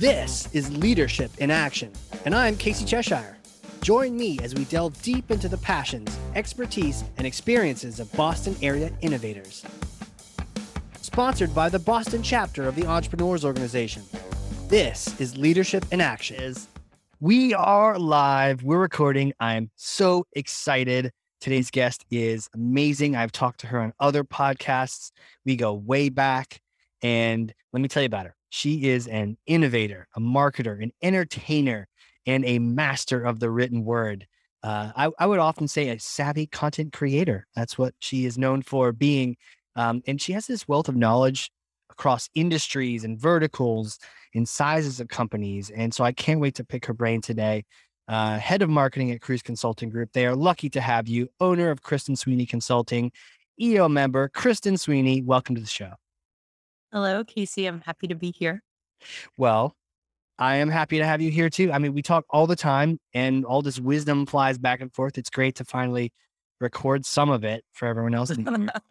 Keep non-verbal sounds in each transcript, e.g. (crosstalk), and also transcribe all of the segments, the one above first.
This is Leadership in Action, and I'm Casey Cheshire. Join me as we delve deep into the passions, expertise, and experiences of Boston area innovators. Sponsored by the Boston chapter of the Entrepreneurs Organization. This is Leadership in Action. We are live. We're recording. I'm so excited. Today's guest is amazing. I've talked to her on other podcasts. We go way back. And let me tell you about her. She is an innovator, a marketer, an entertainer, and a master of the written word. Uh, I, I, would often say a savvy content creator. That's what she is known for being. Um, and she has this wealth of knowledge across industries and verticals and sizes of companies. And so I can't wait to pick her brain today. Uh, head of marketing at Cruise Consulting Group. They are lucky to have you, owner of Kristen Sweeney Consulting, EO member, Kristen Sweeney. Welcome to the show. Hello, Casey. I'm happy to be here. Well, I am happy to have you here too. I mean, we talk all the time and all this wisdom flies back and forth. It's great to finally record some of it for everyone else.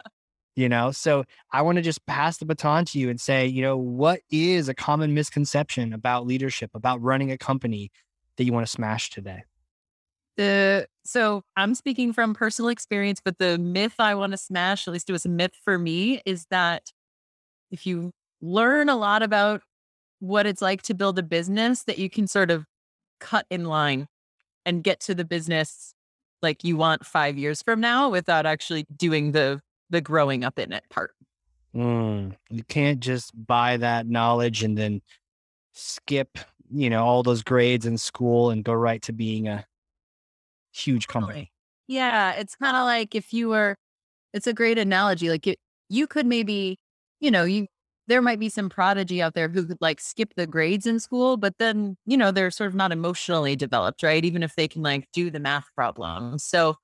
(laughs) you know, so I want to just pass the baton to you and say, you know, what is a common misconception about leadership, about running a company that you want to smash today? The so I'm speaking from personal experience, but the myth I want to smash, at least it was a myth for me, is that if you learn a lot about what it's like to build a business, that you can sort of cut in line and get to the business like you want five years from now without actually doing the the growing up in it part. Mm, you can't just buy that knowledge and then skip, you know, all those grades in school and go right to being a huge company. Yeah, it's kind of like if you were. It's a great analogy. Like it, you could maybe you know, you there might be some prodigy out there who could like skip the grades in school, but then, you know, they're sort of not emotionally developed, right? Even if they can like do the math problem. So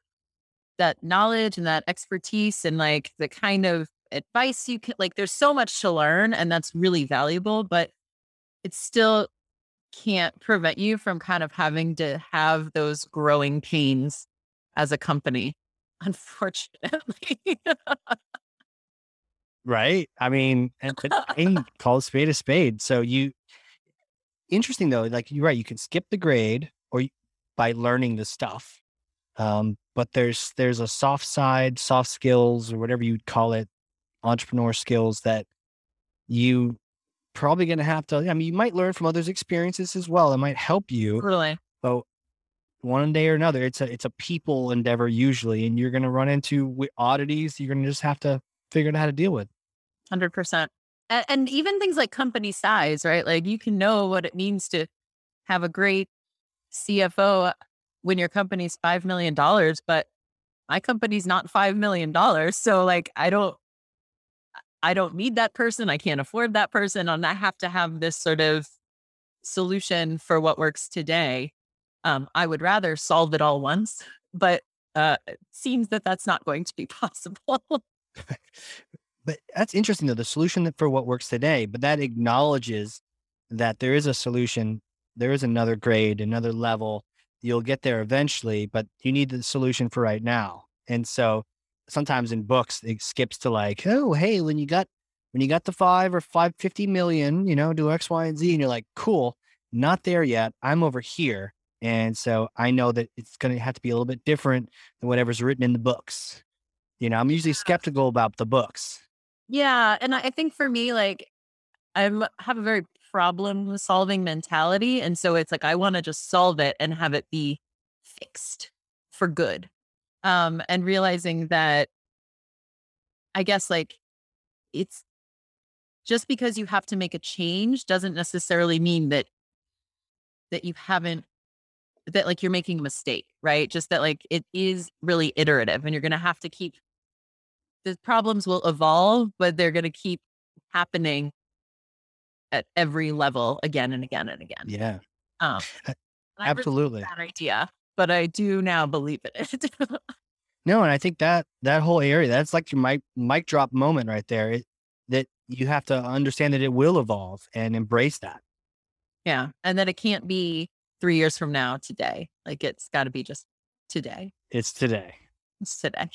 that knowledge and that expertise and like the kind of advice you can like there's so much to learn and that's really valuable, but it still can't prevent you from kind of having to have those growing pains as a company, (laughs) unfortunately. (laughs) Right. I mean, and, and (laughs) call a spade a spade. So you, interesting though, like you're right. You can skip the grade or by learning the stuff. Um, but there's there's a soft side, soft skills, or whatever you'd call it, entrepreneur skills that you probably going to have to. I mean, you might learn from others' experiences as well. It might help you. Totally. But one day or another, it's a it's a people endeavor usually, and you're going to run into oddities. You're going to just have to figure out how to deal with. 100%. And, and even things like company size, right? Like you can know what it means to have a great CFO when your company's $5 million, but my company's not $5 million. So like, I don't, I don't need that person. I can't afford that person. And I have to have this sort of solution for what works today. Um, I would rather solve it all once, but uh, it seems that that's not going to be (laughs) possible. (laughs) But that's interesting though, the solution for what works today, but that acknowledges that there is a solution, there is another grade, another level. You'll get there eventually, but you need the solution for right now. And so sometimes in books it skips to like, oh, hey, when you got when you got the five or five fifty million, you know, do X, Y, and Z, and you're like, cool, not there yet. I'm over here. And so I know that it's going to have to be a little bit different than whatever's written in the books. You know, I'm usually skeptical about the books. Yeah, and I think for me, like, I'm have a very problem solving mentality, and so it's like I want to just solve it and have it be fixed for good. Um, and realizing that, I guess, like, it's just because you have to make a change doesn't necessarily mean that that you haven't that like you're making a mistake, right? Just that like it is really iterative, and you're gonna have to keep the problems will evolve, but they're going to keep happening at every level again and again and again. Yeah. Um, (laughs) absolutely. That idea, but I do now believe in it. (laughs) no, and I think that that whole area, that's like your mic mic drop moment right there. It, that you have to understand that it will evolve and embrace that. Yeah, and that it can't be three years from now today. Like it's got to be just today. It's today. It's today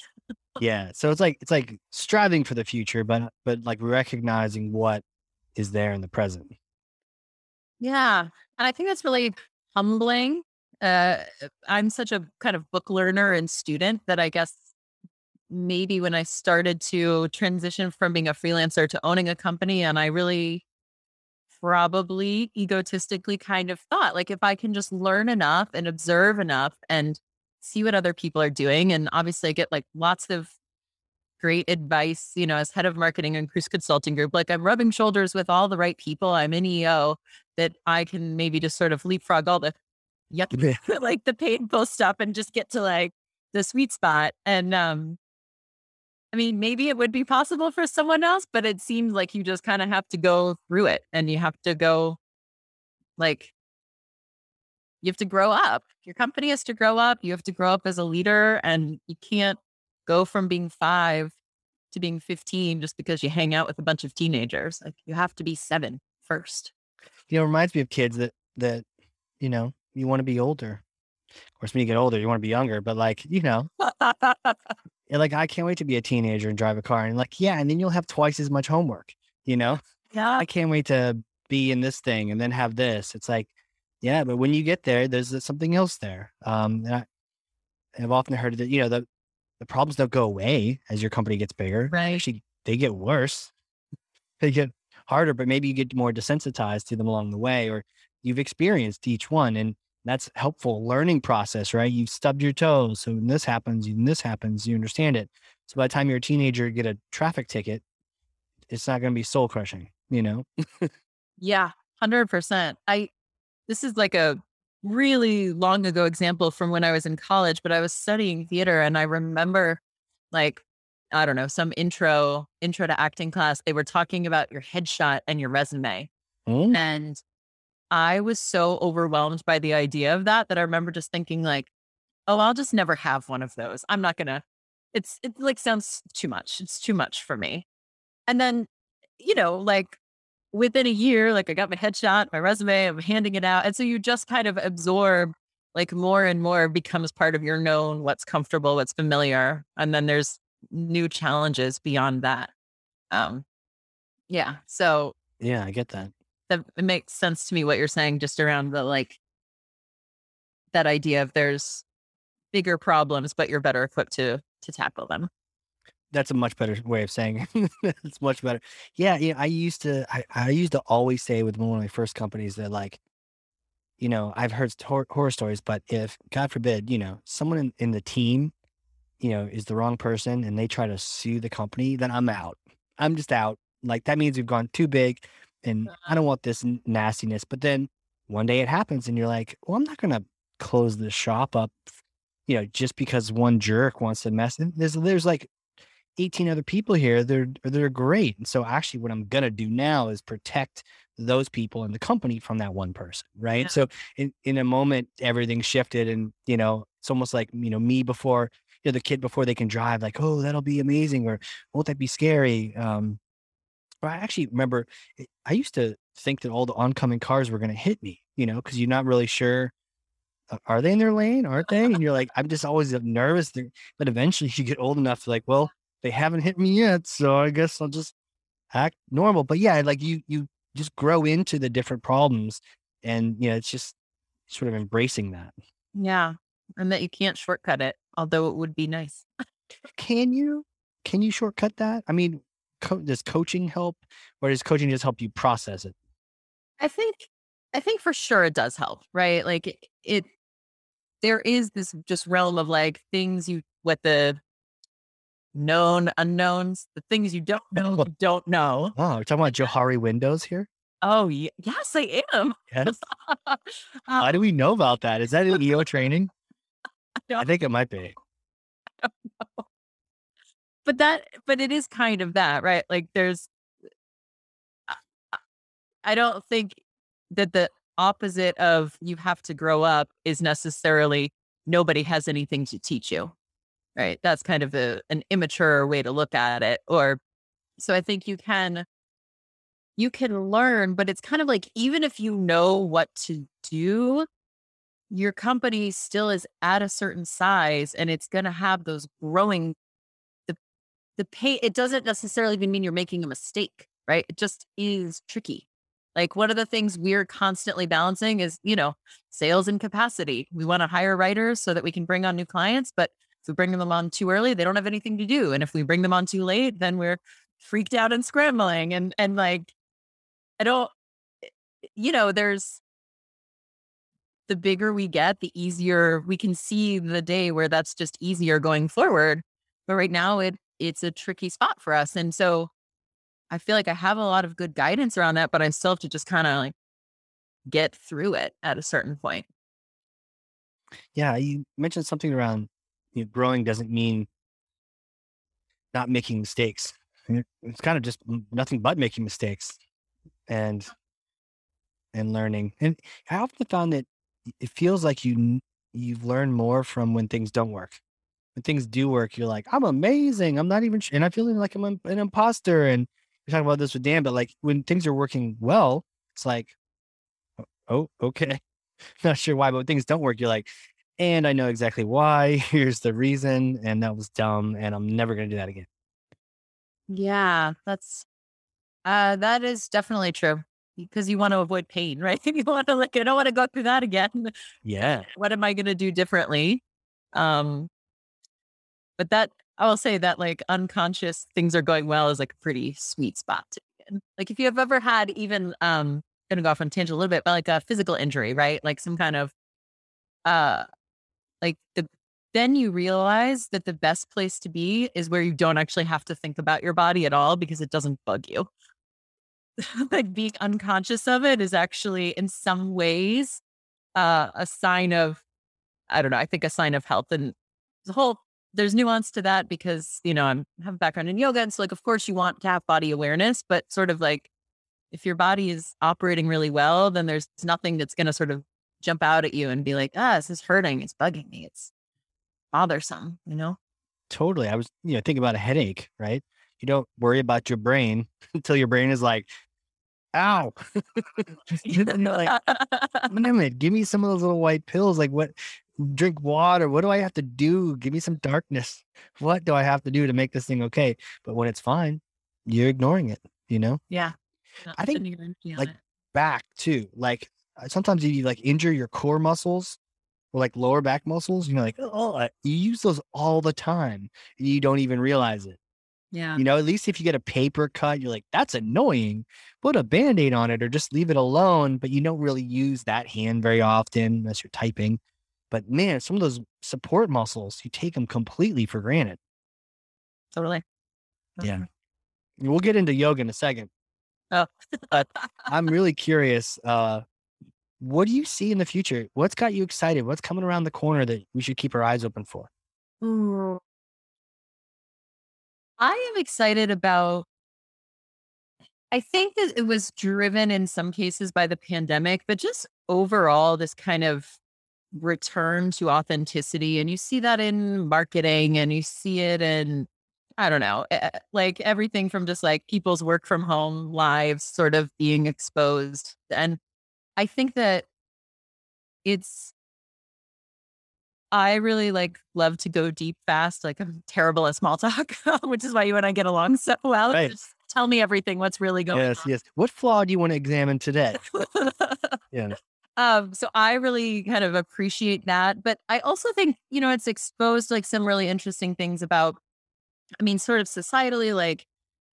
yeah. So it's like it's like striving for the future, but but like recognizing what is there in the present. Yeah. And I think that's really humbling. Uh, I'm such a kind of book learner and student that I guess maybe when I started to transition from being a freelancer to owning a company, and I really probably egotistically kind of thought like if I can just learn enough and observe enough and see what other people are doing, and obviously I get like lots of great advice, you know, as head of marketing and Cruise Consulting Group. Like I'm rubbing shoulders with all the right people. I'm in EO that I can maybe just sort of leapfrog all the yuck, (laughs) (laughs) like the painful stuff and just get to like the sweet spot. And um, I mean, maybe it would be possible for someone else, but it seems like you just kind of have to go through it and you have to go like you have to grow up. Your company has to grow up. You have to grow up as a leader and you can't go from being five to being 15 just because you hang out with a bunch of teenagers. Like you have to be seven first. You know, it reminds me of kids that that, you know, you want to be older. Of course, when you get older, you want to be younger, but like, you know, (laughs) like I can't wait to be a teenager and drive a car. And like, yeah, and then you'll have twice as much homework, you know? Yeah. I can't wait to be in this thing and then have this. It's like, yeah, but when you get there, there's something else there. Um, and I, I've often heard that, you know, the the problems don't go away as your company gets bigger. Right. Actually, they get worse. (laughs) they get harder, but maybe you get more desensitized to them along the way, or you've experienced each one. And that's helpful learning process, right? You've stubbed your toes. So when this happens, when this happens, you understand it. So by the time you're a teenager, you get a traffic ticket, it's not going to be soul crushing, you know? (laughs) yeah, 100%. I, this is like a really long ago example from when I was in college, but I was studying theater and I remember like, I don't know, some intro, intro to acting class. They were talking about your headshot and your resume. Mm. And I was so overwhelmed by the idea of that that I remember just thinking like, oh, I'll just never have one of those. I'm not gonna, it's, it like sounds too much. It's too much for me. And then, you know, like within a year, like I got my headshot, my resume, I'm handing it out. And so you just kind of absorb like more and more becomes part of your known, what's comfortable, what's familiar. And then there's new challenges beyond that. Um, yeah. So yeah, I get that. That it makes sense to me what you're saying just around the like that idea of there's bigger problems, but you're better equipped to to tackle them that's a much better way of saying it. (laughs) it's much better. Yeah, yeah. I used to I, I used to always say with one of my first companies that like, you know, I've heard horror, horror stories, but if God forbid, you know, someone in, in the team, you know, is the wrong person and they try to sue the company, then I'm out. I'm just out. Like that means we've gone too big and I don't uh-huh. want this nastiness. But then one day it happens and you're like, well, I'm not gonna close the shop up, you know, just because one jerk wants to mess. There's there's like 18 other people here. They're they're great. And so actually what I'm gonna do now is protect those people in the company from that one person. Right. Yeah. So in, in a moment everything shifted and you know, it's almost like, you know, me before you know, the kid before they can drive, like, oh, that'll be amazing, or won't that be scary? Um, or I actually remember I used to think that all the oncoming cars were going to hit me, you know, because you're not really sure uh, are they in their lane, aren't they? And you're like, I'm just always nervous. But eventually (laughs) you get old enough to like, well, they haven't hit me yet, so I guess I'll just act normal. But yeah, like you you just grow into the different problems and you know, it's just sort of embracing that. Yeah. And that you can't shortcut it, although it would be nice. Can you? Can you shortcut that? I mean, co- does coaching help or does coaching just help you process it? I think I think for sure it does help, right? Like it, it there is this just realm of like things you what the known unknowns, the things you don't (laughs) know, you don't know. Oh, we're talking about Johari Windows here. Oh, yes, I am. Yes. (laughs) Uh How do we know about that? Is that in EO training? (laughs) I, I think it might be. But that, but it is kind of that, right? Like there's, uh, uh, I don't think that the opposite of you have to grow up is necessarily nobody has anything to teach you right? That's kind of a, an immature way to look at it. Or so I think you can you can learn, but it's kind of like even if you know what to do, your company still is at a certain size and it's going to have those growing the the pay it doesn't necessarily even mean you're making a mistake, right? It just is tricky. Like one of the things we're constantly balancing is, you know, sales and capacity. We want to hire writers so that we can bring on new clients, but if we bring them on too early, they don't have anything to do. And if we bring them on too late, then we're freaked out and scrambling. And and like I don't eh, you know, there's the bigger we get, the easier we can see the day where that's just easier going forward. But right now it it's a tricky spot for us. And so I feel like I have a lot of good guidance around that, but I still have to just kind of like get through it at a certain point. Yeah, you mentioned something around you know, growing doesn't mean not making mistakes. It's kind of just nothing but making mistakes and and learning. And I often found that it feels like you you've learned more from when things don't work. When things do work, you're like, I'm amazing. I'm not even, sure. and I'm feeling like I'm an imposter. And we're talking about this with Dan, but like when things are working well, it's like, oh, okay. (laughs) Not sure why, but when things don't work, you're like, and I know exactly why. (laughs) Here's the reason. And that was dumb. And I'm never going to do that again. Yeah, that's, uh, that is definitely true because you want to avoid pain, (laughs) right? you want to like, I don't want to go through that again. Yeah. (laughs) What am I going to do differently? Um, but that I will say that like unconscious things are going well is like a pretty sweet spot to be in. Like if you have ever had even um gonna go off on tangent a little bit, but like a physical injury, right? Like some kind of uh like the then you realize that the best place to be is where you don't actually have to think about your body at all because it doesn't bug you. (laughs) like being unconscious of it is actually in some ways uh, a sign of I don't know, I think a sign of health and the whole there's nuance to that because, you know, I'm I have a background in yoga. And so like of course you want to have body awareness, but sort of like if your body is operating really well, then there's nothing that's gonna sort of jump out at you and be like, ah, this is hurting, it's bugging me, it's bothersome, you know? Totally. I was, you know, think about a headache, right? You don't worry about your brain (laughs) until your brain is like, ow. (laughs) like, minute, give me some of those little white pills. Like what drink water. What do I have to do? Give me some darkness. What do I have to do to make this thing okay? But when it's fine, you're ignoring it, you know? Yeah. I think like back too. Like sometimes you like injure your core muscles or like lower back muscles. You know, like oh, you use those all the time. And you don't even realize it. Yeah. You know, at least if you get a paper cut, you're like, that's annoying. Put a band aid on it or just leave it alone. But you don't really use that hand very often unless you're typing. But man, some of those support muscles, you take them completely for granted. Totally. Yeah. We'll get into yoga in a second. Oh. but I'm (laughs) really curious. Uh, what do you see in the future? What's got you excited? What's coming around the corner that we should keep our eyes open for? I am excited about I think that it was driven in some cases by the pandemic, but just overall, this kind of return to authenticity. And you see that in marketing and you see it in, I don't know, like everything from just like people's work from home lives sort of being exposed. And I think that it's, I really like love to go deep fast. Like I'm terrible at small talk, (laughs) which is why you and I get along so well. Right. Just tell me everything, what's really going yes, on. Yes, yes. What flaw do you want to examine today? (laughs) yeah. Um, so I really kind of appreciate that. But I also think, you know, it's exposed like some really interesting things about, I mean, sort of societally, like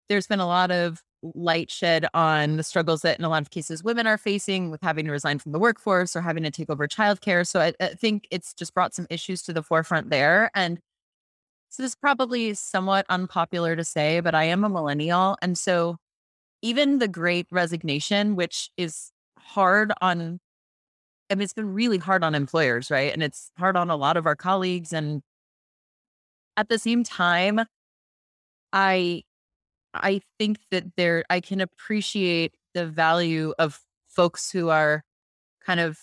there's been a lot of light shed on the struggles that in a lot of cases women are facing with having to resign from the workforce or having to take over childcare. So I, I think it's just brought some issues to the forefront there. And so this is probably somewhat unpopular to say, but I am a millennial. And so even the great resignation, which is hard on I mean, it's been really hard on employers, right? And it's hard on a lot of our colleagues. And at the same time, I I think that there I can appreciate the value of folks who are kind of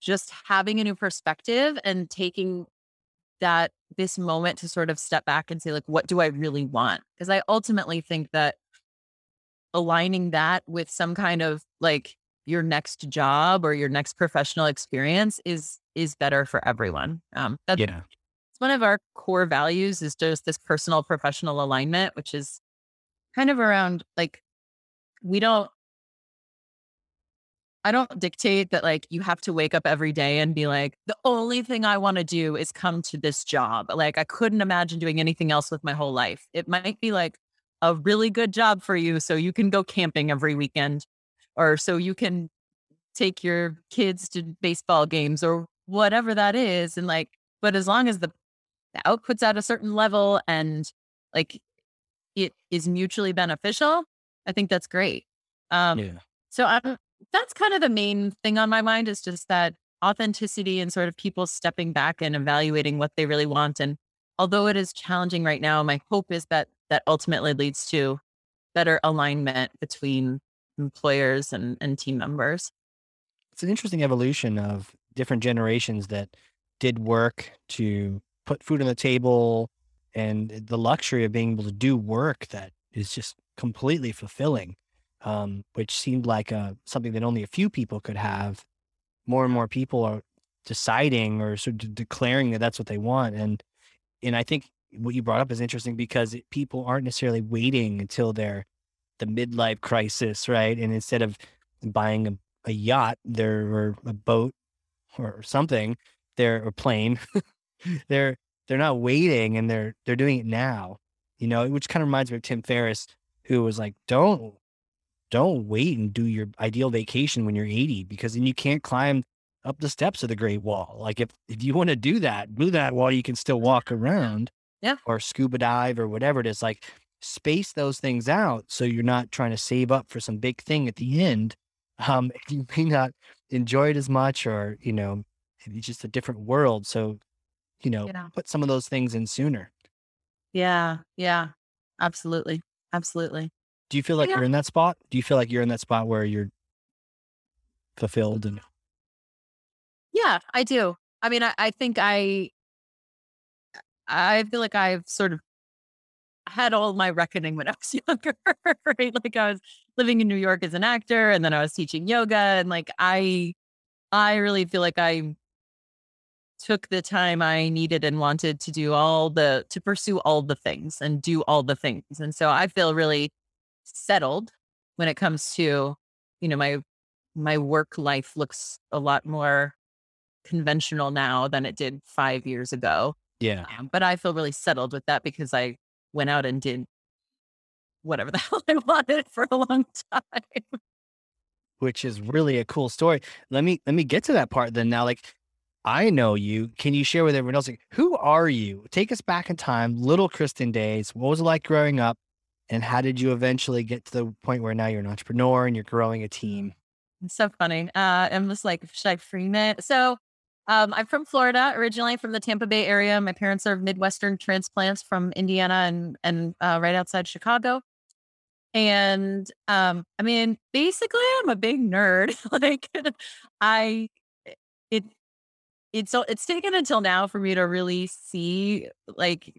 just having a new perspective and taking that this moment to sort of step back and say like what do I really want? Because I ultimately think that aligning that with some kind of like your next job or your next professional experience is is better for everyone. Um, that's yeah. it's one of our core values is just this personal professional alignment, which is kind of around like we don't I don't dictate that like you have to wake up every day and be like, the only thing I want to do is come to this job. Like I couldn't imagine doing anything else with my whole life. It might be like a really good job for you so you can go camping every weekend or so you can take your kids to baseball games or whatever that is and like but as long as the, the output's at a certain level and like it is mutually beneficial i think that's great um Yeah. so i'm that's kind of the main thing on my mind is just that authenticity and sort of people stepping back and evaluating what they really want and although it is challenging right now my hope is that that ultimately leads to better alignment between employers and, and team members It's an interesting evolution of different generations that did work to put food on the table and the luxury of being able to do work that is just completely fulfilling, um, which seemed like uh, something that only a few people could have. More and more people are deciding or sort of declaring that that's what they want, and and I think what you brought up is interesting because it, people aren't necessarily waiting until they're the midlife crisis, right? And instead of buying a, a yacht, there or a boat or something, they're a plane. (laughs) they're they're not waiting and they're they're doing it now. You know, which kind of reminds me of Tim Ferriss, who was like, "Don't don't wait and do your ideal vacation when you're 80 because then you can't climb up the steps of the Great Wall. Like if if you want to do that, do that while you can still walk around, Yeah. or scuba dive or whatever it is. Like space those things out so you're not trying to save up for some big thing at the end. Um, (laughs) you may not enjoy it as much, or you know, it's just a different world. So, you know, Yeah. put some of those things in sooner. Yeah, yeah, absolutely, absolutely. Do you feel like Yeah. you're in that spot? Do you feel like you're in that spot where you're fulfilled and Yeah, I do. I mean, I, I think I, I feel like I've sort of had all my reckoning when I was (laughs) younger, right? Like I was living in New York as an actor, and then I was teaching yoga, and like I, I really feel like I took the time I needed and wanted to do all the to pursue all the things and do all the things, and so I feel really settled when it comes to, you know, my my work life looks a lot more conventional now than it did five years ago. yeah, Um, but I feel really settled with that because I went out and did whatever (laughs) the hell I wanted for a long time. which is really a cool story. Let me let me get to that part then. Now, like I know you. Can you share with everyone else? Like, who are you? Take us back in time, little Kristen days. What was it like growing up? And how did you eventually get to the point where now you're an entrepreneur and you're growing a team? It's so funny. Uh, I'm just like, should I frame it? So, um, I'm from Florida, originally from the Tampa Bay area. My parents are Midwestern transplants from Indiana and and uh, right outside Chicago. And um, I mean, basically, I'm a big nerd. (laughs) like, (laughs) I it it's so it's taken until now for me to really see like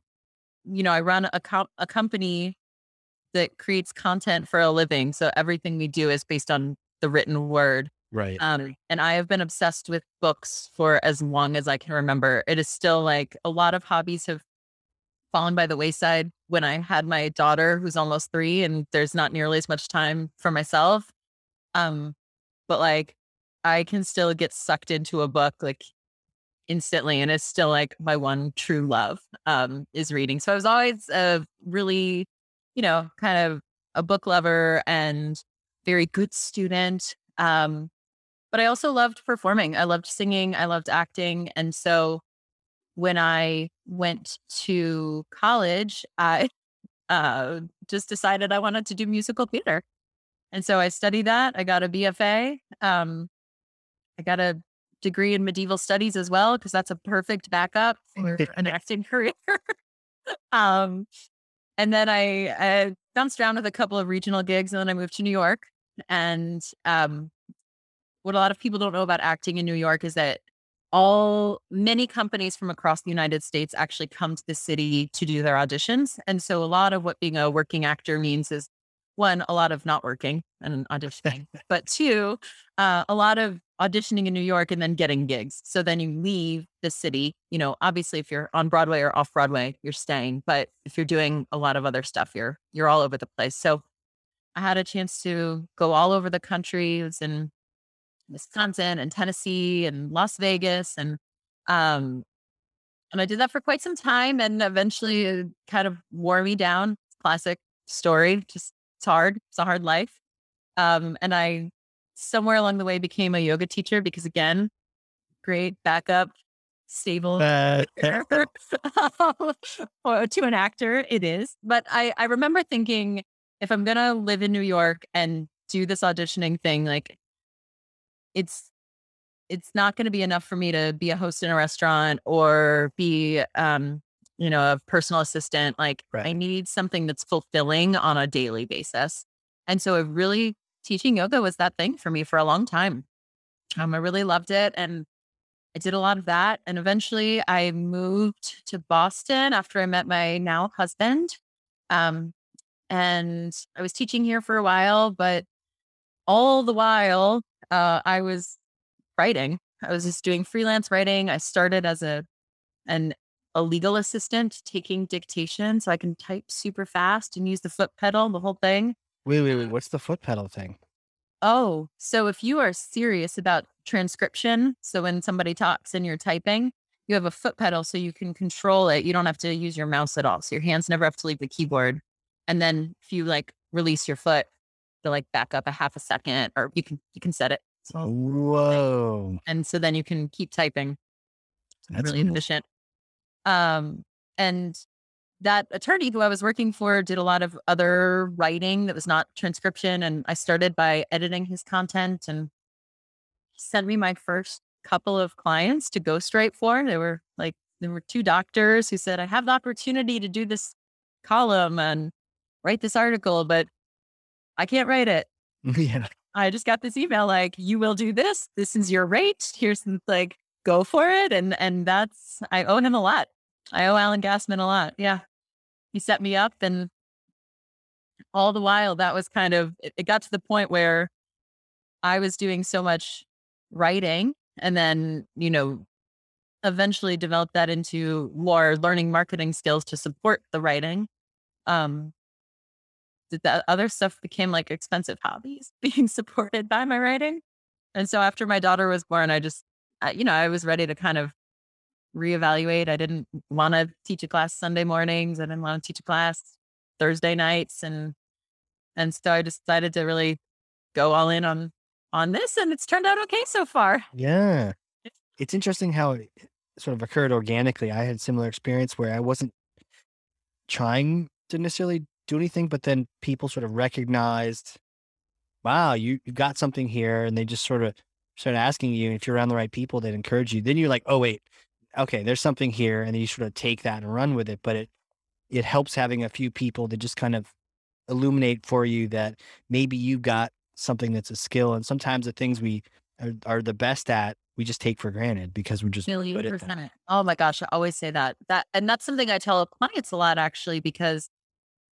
you know i run a, co- a company that creates content for a living so everything we do is based on the written word Right. um, and i have been obsessed with books for as long as i can remember it is still like a lot of hobbies have fallen by the wayside when i had my daughter who's almost three and there's not nearly as much time for myself um but like i can still get sucked into a book like instantly and it's still like my one true love um is reading. So i was always a really you know kind of a book lover and very good student um but i also loved performing. I loved singing i loved acting and so when i went to college i (laughs) uh just decided i wanted to do musical theater. And so i studied that i got a bfa um i got a degree in medieval studies as well because that's a perfect backup for (laughs) an acting (laughs) career. um, and then I, I bounced around with a couple of regional gigs, and then I moved to New York. And um, what a lot of people don't know about acting in New York is that all many companies from across the United States actually come to the city to do their auditions. And so a lot of what being a working actor means is one, a lot of not working and auditioning, but two, uh, a lot of auditioning in New York and then getting gigs. So then you leave the city. You know, obviously, if you're on Broadway or off Broadway, you're staying. But if you're doing a lot of other stuff, you're you're all over the place. So I had a chance to go all over the country. I was in Wisconsin and Tennessee and Las Vegas and um and I did that for quite some time and eventually it kind of wore me down. Classic story. Just it's hard. It's a hard life. Um and I somewhere along the way became a yoga teacher because again, great backup, stable Uh, (laughs) Or to an actor it is. But I I remember thinking if I'm going to live in New York and do this auditioning thing like it's it's not going to be enough for me to be a host in a restaurant or be um you know a personal assistant like Right. i need something that's fulfilling on a daily basis and so it really teaching yoga was that thing for me for a long time um i really loved it and i did a lot of that and eventually i moved to boston after i met my now husband um and i was teaching here for a while but all the while uh, I was writing. I was just doing freelance writing. I started as a an a legal assistant taking dictation so I can type super fast and use the foot pedal, the whole thing. wait, wait, wait. Um what's the foot pedal thing? Oh, so if you are serious about transcription, so when somebody talks and you're typing, you have a foot pedal so you can control it. You don't have to use your mouse at all. So your hands never have to leave the keyboard. And then if you like release your foot, to like back up a half a second or you can you can set it. So Whoa. and so then you can keep typing. That's really cool. efficient. Um, and that attorney who I was working for did a lot of other writing that was not transcription. And I started by editing his content and he sent me my first couple of clients to ghostwrite for. They were like, there were two doctors who said, I have the opportunity to do this column and write this article, but I can't write it. (laughs) yeah. I just got this email like, you will do this. This is your rate. Here's like, go for it. And and that's I owe him a lot. I owe Alan Gassman a lot. Yeah. He set me up and all the while that was kind of it, it got to the point where I was doing so much writing and then, you know, eventually developed that into more learning marketing skills to support the writing. Um that the other stuff became like expensive hobbies (laughs) being supported by my writing. And so after my daughter was born, I just, you know, I was ready to kind of reevaluate. I didn't want to teach a class Sunday mornings. I didn't want to teach a class Thursday nights. And, and so I decided to really go all in on, on this and it's turned out okay so far. Yeah. It's interesting how it sort of occurred organically. I had similar experience where I wasn't trying to necessarily do anything, but then people sort of recognized, wow, you, you've got something here. And they just sort of started asking you. If you're around the right people, they'd encourage you. Then you're like, oh, wait, okay, there's something here. And then you sort of take that and run with it. But it, it helps having a few people to just kind of illuminate for you that maybe you got something that's a skill. And sometimes the things we are, are the best at, we just take for granted because we're just Million good at them. percent. Oh my gosh, I always say that. That and that's something I tell clients a lot actually because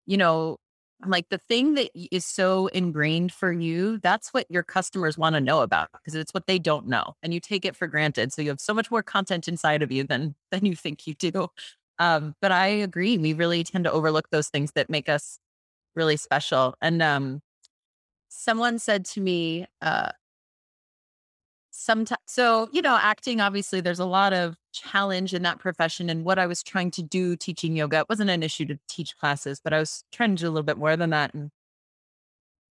you know, I'm like the thing that is so ingrained for you, that's what your customers want to know about because it's what they don't know and you take it for granted. So you have so much more content inside of you than (laughs) than you think you do. Um, but I agree, we really tend to overlook those things that make us really special. And um someone said to me, uh sometimes so you know acting obviously there's a lot of challenge in that profession and what i was trying to do teaching yoga it wasn't an issue to teach classes but i was trying to do a little bit more than that and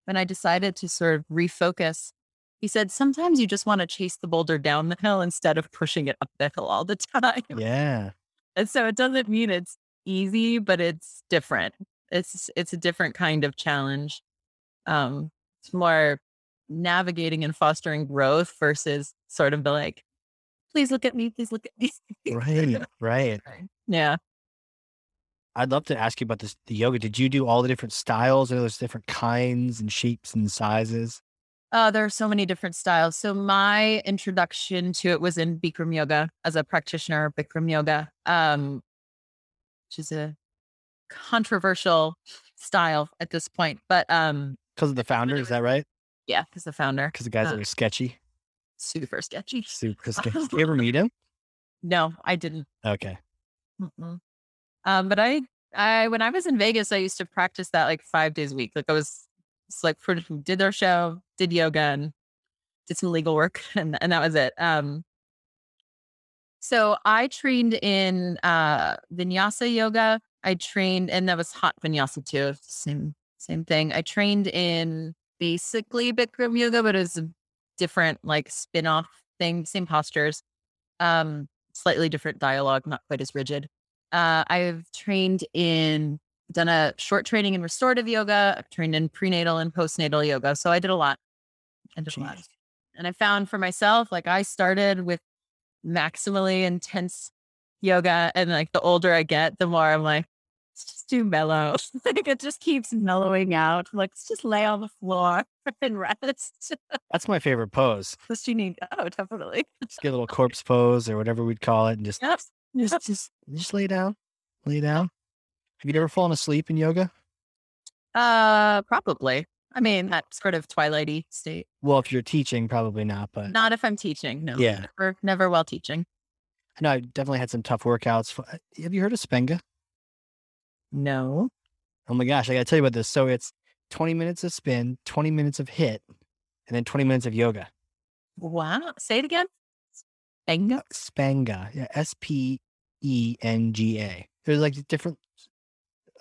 when i decided to sort of refocus he said sometimes you just want to chase the boulder down the hill instead of pushing it up the hill all the (laughs) time. Yeah. and so it doesn't mean it's easy but it's different. It's it's a different kind of challenge. Um it's more navigating and fostering growth versus sort of the like please look at me please look at me (laughs) Right. Right. yeah I'd love to ask you about this the yoga. Did you do all the different styles? Know there's different kinds and shapes and sizes. uh, there are so many different styles so my introduction to it was in bikram yoga as a practitioner of bikram yoga um which is a controversial style at this point but um Because of the founder, is that right? Yeah because the founder Because the guys Uh, that are sketchy. super sketchy Super (laughs) sketchy. (laughs) Did you ever meet him? no i didn't Okay. Mm-mm. Um, but I, I when I was in Vegas, I used to practice that like five days a week. Like I was, it's like for, did their show, did yoga, and did some legal work, (laughs) and and that was it. Um, so I trained in uh, vinyasa yoga. I trained, and that was hot vinyasa too. Same same thing. I trained in basically Bikram yoga, but it's a different like spin-off thing, same postures, um, slightly different dialogue, not quite as rigid. Uh, I've trained in done a short training in restorative yoga. I've trained in prenatal and postnatal yoga. So I did a lot. I did a lot. And I found for myself, like I started with maximally intense yoga. And like the older I get, the more I'm like, let's just do mellow. (laughs) like it just keeps mellowing out. Like let's just lay on the floor (laughs) and rest. That's my favorite pose. What you need. Oh, definitely. Just get a little corpse pose or whatever we'd call it, and just Yep. just just just lay down, lay down. Have you ever fallen asleep in yoga? Uh, probably. I mean, that sort of twilighty state. Well, if you're teaching, probably not. But Not if I'm teaching. No. Yeah. Never, never while teaching. I know I definitely had some tough workouts. Uh, Have you heard of Spenga? No. Oh my gosh, I got to tell you about this. So it's 20 minutes of spin, 20 minutes of HIIT, and then 20 minutes of yoga. Wow. Say it uh, again. Benga. Uh, Spanga, yeah, S P E N G A. There's like different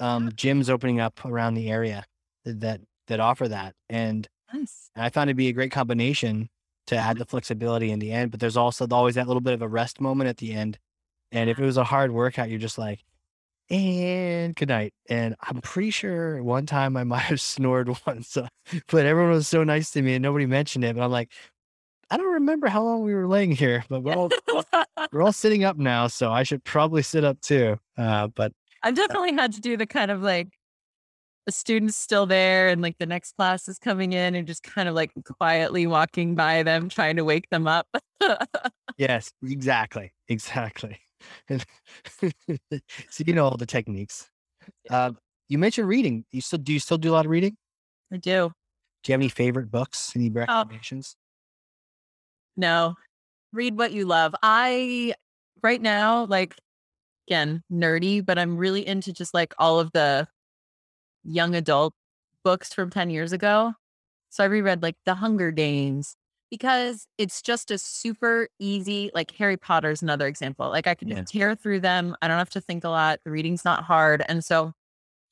um, oh. gyms opening up around the area that that offer that, and Nice. I found it to be a great combination to add mm-hmm. the flexibility in the end, but there's also always that little bit of a rest moment at the end. And if it was a hard workout, you're just like, and good night. And I'm pretty sure one time I (laughs) might have snored (laughs) once, but everyone was so nice to me and nobody mentioned it. But I'm like, I don't remember how long we were laying here, but we're all we're all (laughs) sitting up now, so I should probably sit up too. Uh, but I've definitely had to do the kind of like the students still there and like the next class is coming in and just kind of like quietly walking by them, trying to wake them up. yes, exactly, exactly. (laughs) So you know all the techniques. Uh, you mentioned reading. You still do you still do a lot of reading? I do. Do you have any favorite books? Any recommendations? No, read what you love. I, right now, like, again, nerdy, but I'm really into just like all of the young adult books from 10 years ago. So I reread like The Hunger Games because it's just a super easy, like Harry Potter's another example. Like I can just tear through them. I don't have to think a lot. The reading's not hard. And so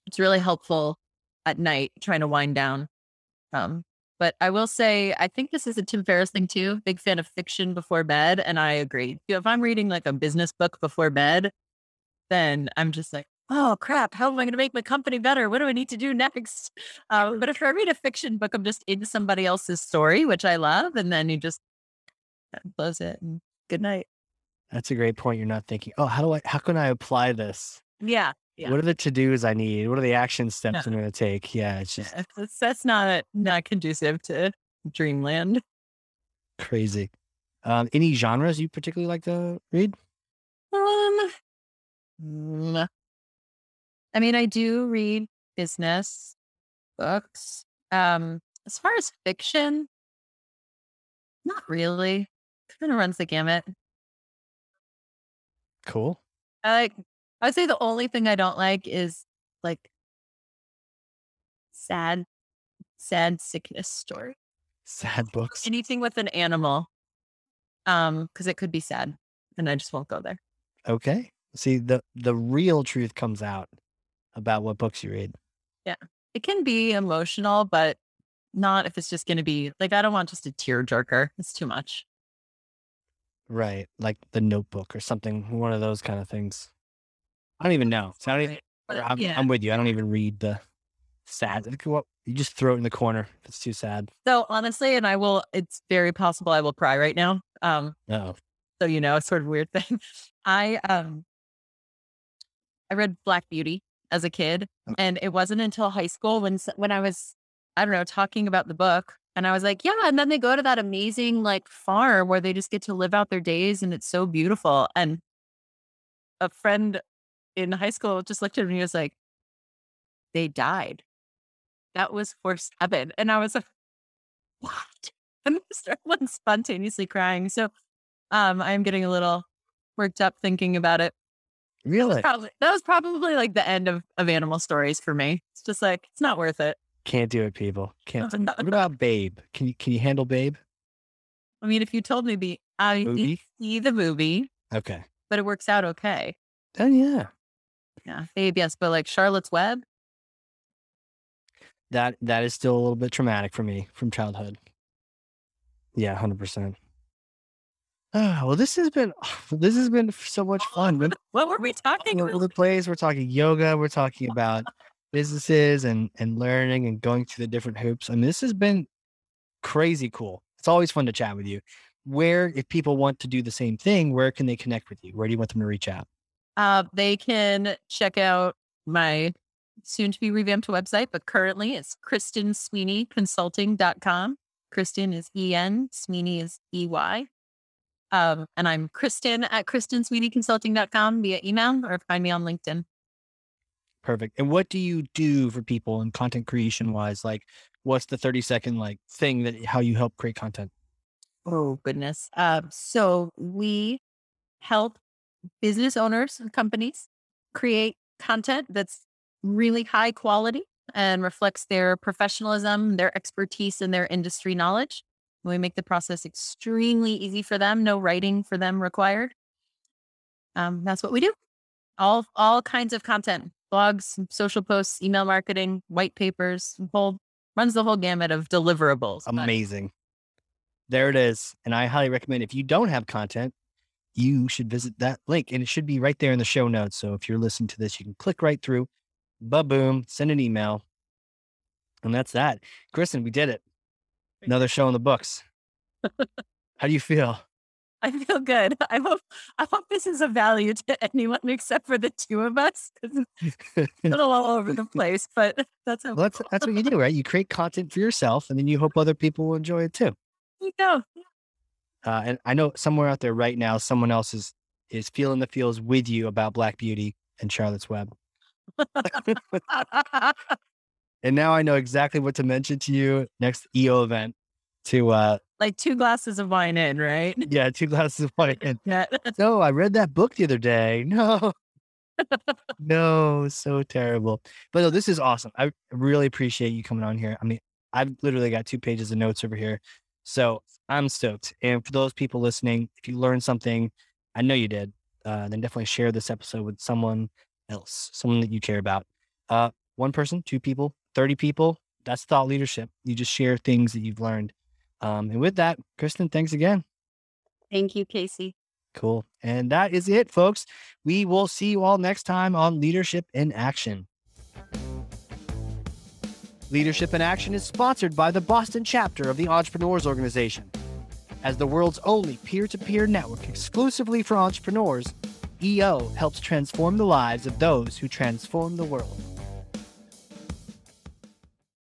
it's really helpful at night trying to wind down. Um, but I will say, I think this is a Tim Ferriss thing too. Big fan of fiction before bed. And I agree. If I'm reading like a business book before bed, then I'm just like, oh crap, how am I going to make my company better? What do I need to do next? Um, (laughs) but if I read a fiction book, I'm just in somebody else's story, which I love. And then you just close it and good night. That's a great point. You're not thinking, oh, how do I how can I apply this? Yeah. Yeah. What are the to-dos I need? What are the action steps I'm gonna take? Yeah, it's just (laughs) That's, that's not, not conducive to dreamland. crazy. Um, any genres you particularly like to read? Um, mm, I mean, I do read business books. Um, as far as fiction, not really. Kind of runs the gamut. Cool. I like. I would say the only thing I don't like is like sad, sad sickness story. Sad books. Anything with an animal, um, because it could be sad, and I just won't go there. Okay. See, the the real truth comes out about what books you read. Yeah. It can be emotional, but not if it's just going to be like, I don't want just a tear jerker. It's too much. Right. Like the notebook or something, one of those kind of things. I don't even know. So I don't even, I'm, yeah. I'm with you. I don't even read the sad. You just throw it in the corner if it's too sad. so honestly, and I will, it's very possible I will cry right now. Um, Oh, so, you know, it's sort of weird (laughs) thing. I, um, I read Black Beauty as a kid Okay. and it wasn't until high school when, when I was, I don't know, talking about the book and I was like, yeah. And then they go to that amazing like farm where they just get to live out their days and it's so beautiful. And a friend in high school just looked at me and was like, they died. That was for seven. And I was like, (laughs) what? And I started spontaneously crying. So um, I'm getting a little worked up thinking about it. Really? Probably that was probably like the end of, of animal stories for me. It's just like it's not worth it. Can't do it, people. Can't. No, (laughs) no, What about Babe? Can you can you handle Babe? I mean, if you told me the I Movie? see the movie, Okay. but it works out okay. Oh yeah. Yeah, babe, yes, but like Charlotte's Web, That that is still a little bit traumatic for me from childhood. Yeah, hundred percent. Ah, well, this has been (sighs) this has been so much fun. (laughs) What were we talking all over about? the place. We're talking yoga. We're talking about businesses and and learning and going through the different hoops. I mean, this has been crazy cool. It's always fun to chat with you. Where, if people want to do the same thing, where can they connect with you? Where do you want them to reach out? Uh, they can check out my soon to be revamped website, but currently it's KristenSweeneyConsulting.com. Kristen is E N, Sweeney is E Y. Um, and I'm Kristen at KristenSweeneyConsulting.com via email or find me on LinkedIn. Perfect. And what do you do for people in content creation wise? Like, what's the 30 second like thing that how you help create content? Oh, goodness. Um, so we help business owners and companies create content that's really high quality and reflects their professionalism, their expertise, and their industry knowledge. We make the process extremely easy for them, no writing for them required. Um, that's what we do. All all kinds of content, blogs, social posts, email marketing, white papers, whole runs the whole gamut of deliverables. Amazing. There it is. And I highly recommend if you don't have content, you should visit that link and it should be right there in the show notes. So if you're listening to this, you can click right through, ba boom, send an email. And that's that. Kristen, we did it. Another show in the books. How do you feel? I feel good. I hope I hope this is of value to anyone except for the two of us. It's a little all over the (laughs) place, but that's Well, that's that's what you do, right? You create content for yourself, and then you hope other people will enjoy it too. you go. Uh, and I know somewhere out there right now, someone else is is feeling the feels with you about Black Beauty and Charlotte's Web. (laughs) (laughs) And now I know exactly what to mention to you next EO event. To uh, like two glasses of wine in, right? yeah, two glasses of wine. And (laughs) Yeah. no, I read that book the other day. (laughs) No, no, so terrible. But no, this is awesome. I really appreciate you coming on here. I mean, I've literally got two pages of notes over here. So I'm stoked. And for those people listening, if you learned something, I know you did, uh, then definitely share this episode with someone else, someone that you care about. Uh, one person, two people, 30 people. That's thought leadership. You just share things that you've learned. Um, and with that, Kristen, thanks again. Thank you, Casey. Cool. And that is it, folks. We will see you all next time on Leadership in Action. Leadership in Action is sponsored by the Boston chapter of the Entrepreneurs Organization. As the world's only peer to peer network exclusively for entrepreneurs, EO helps transform the lives of those who transform the world.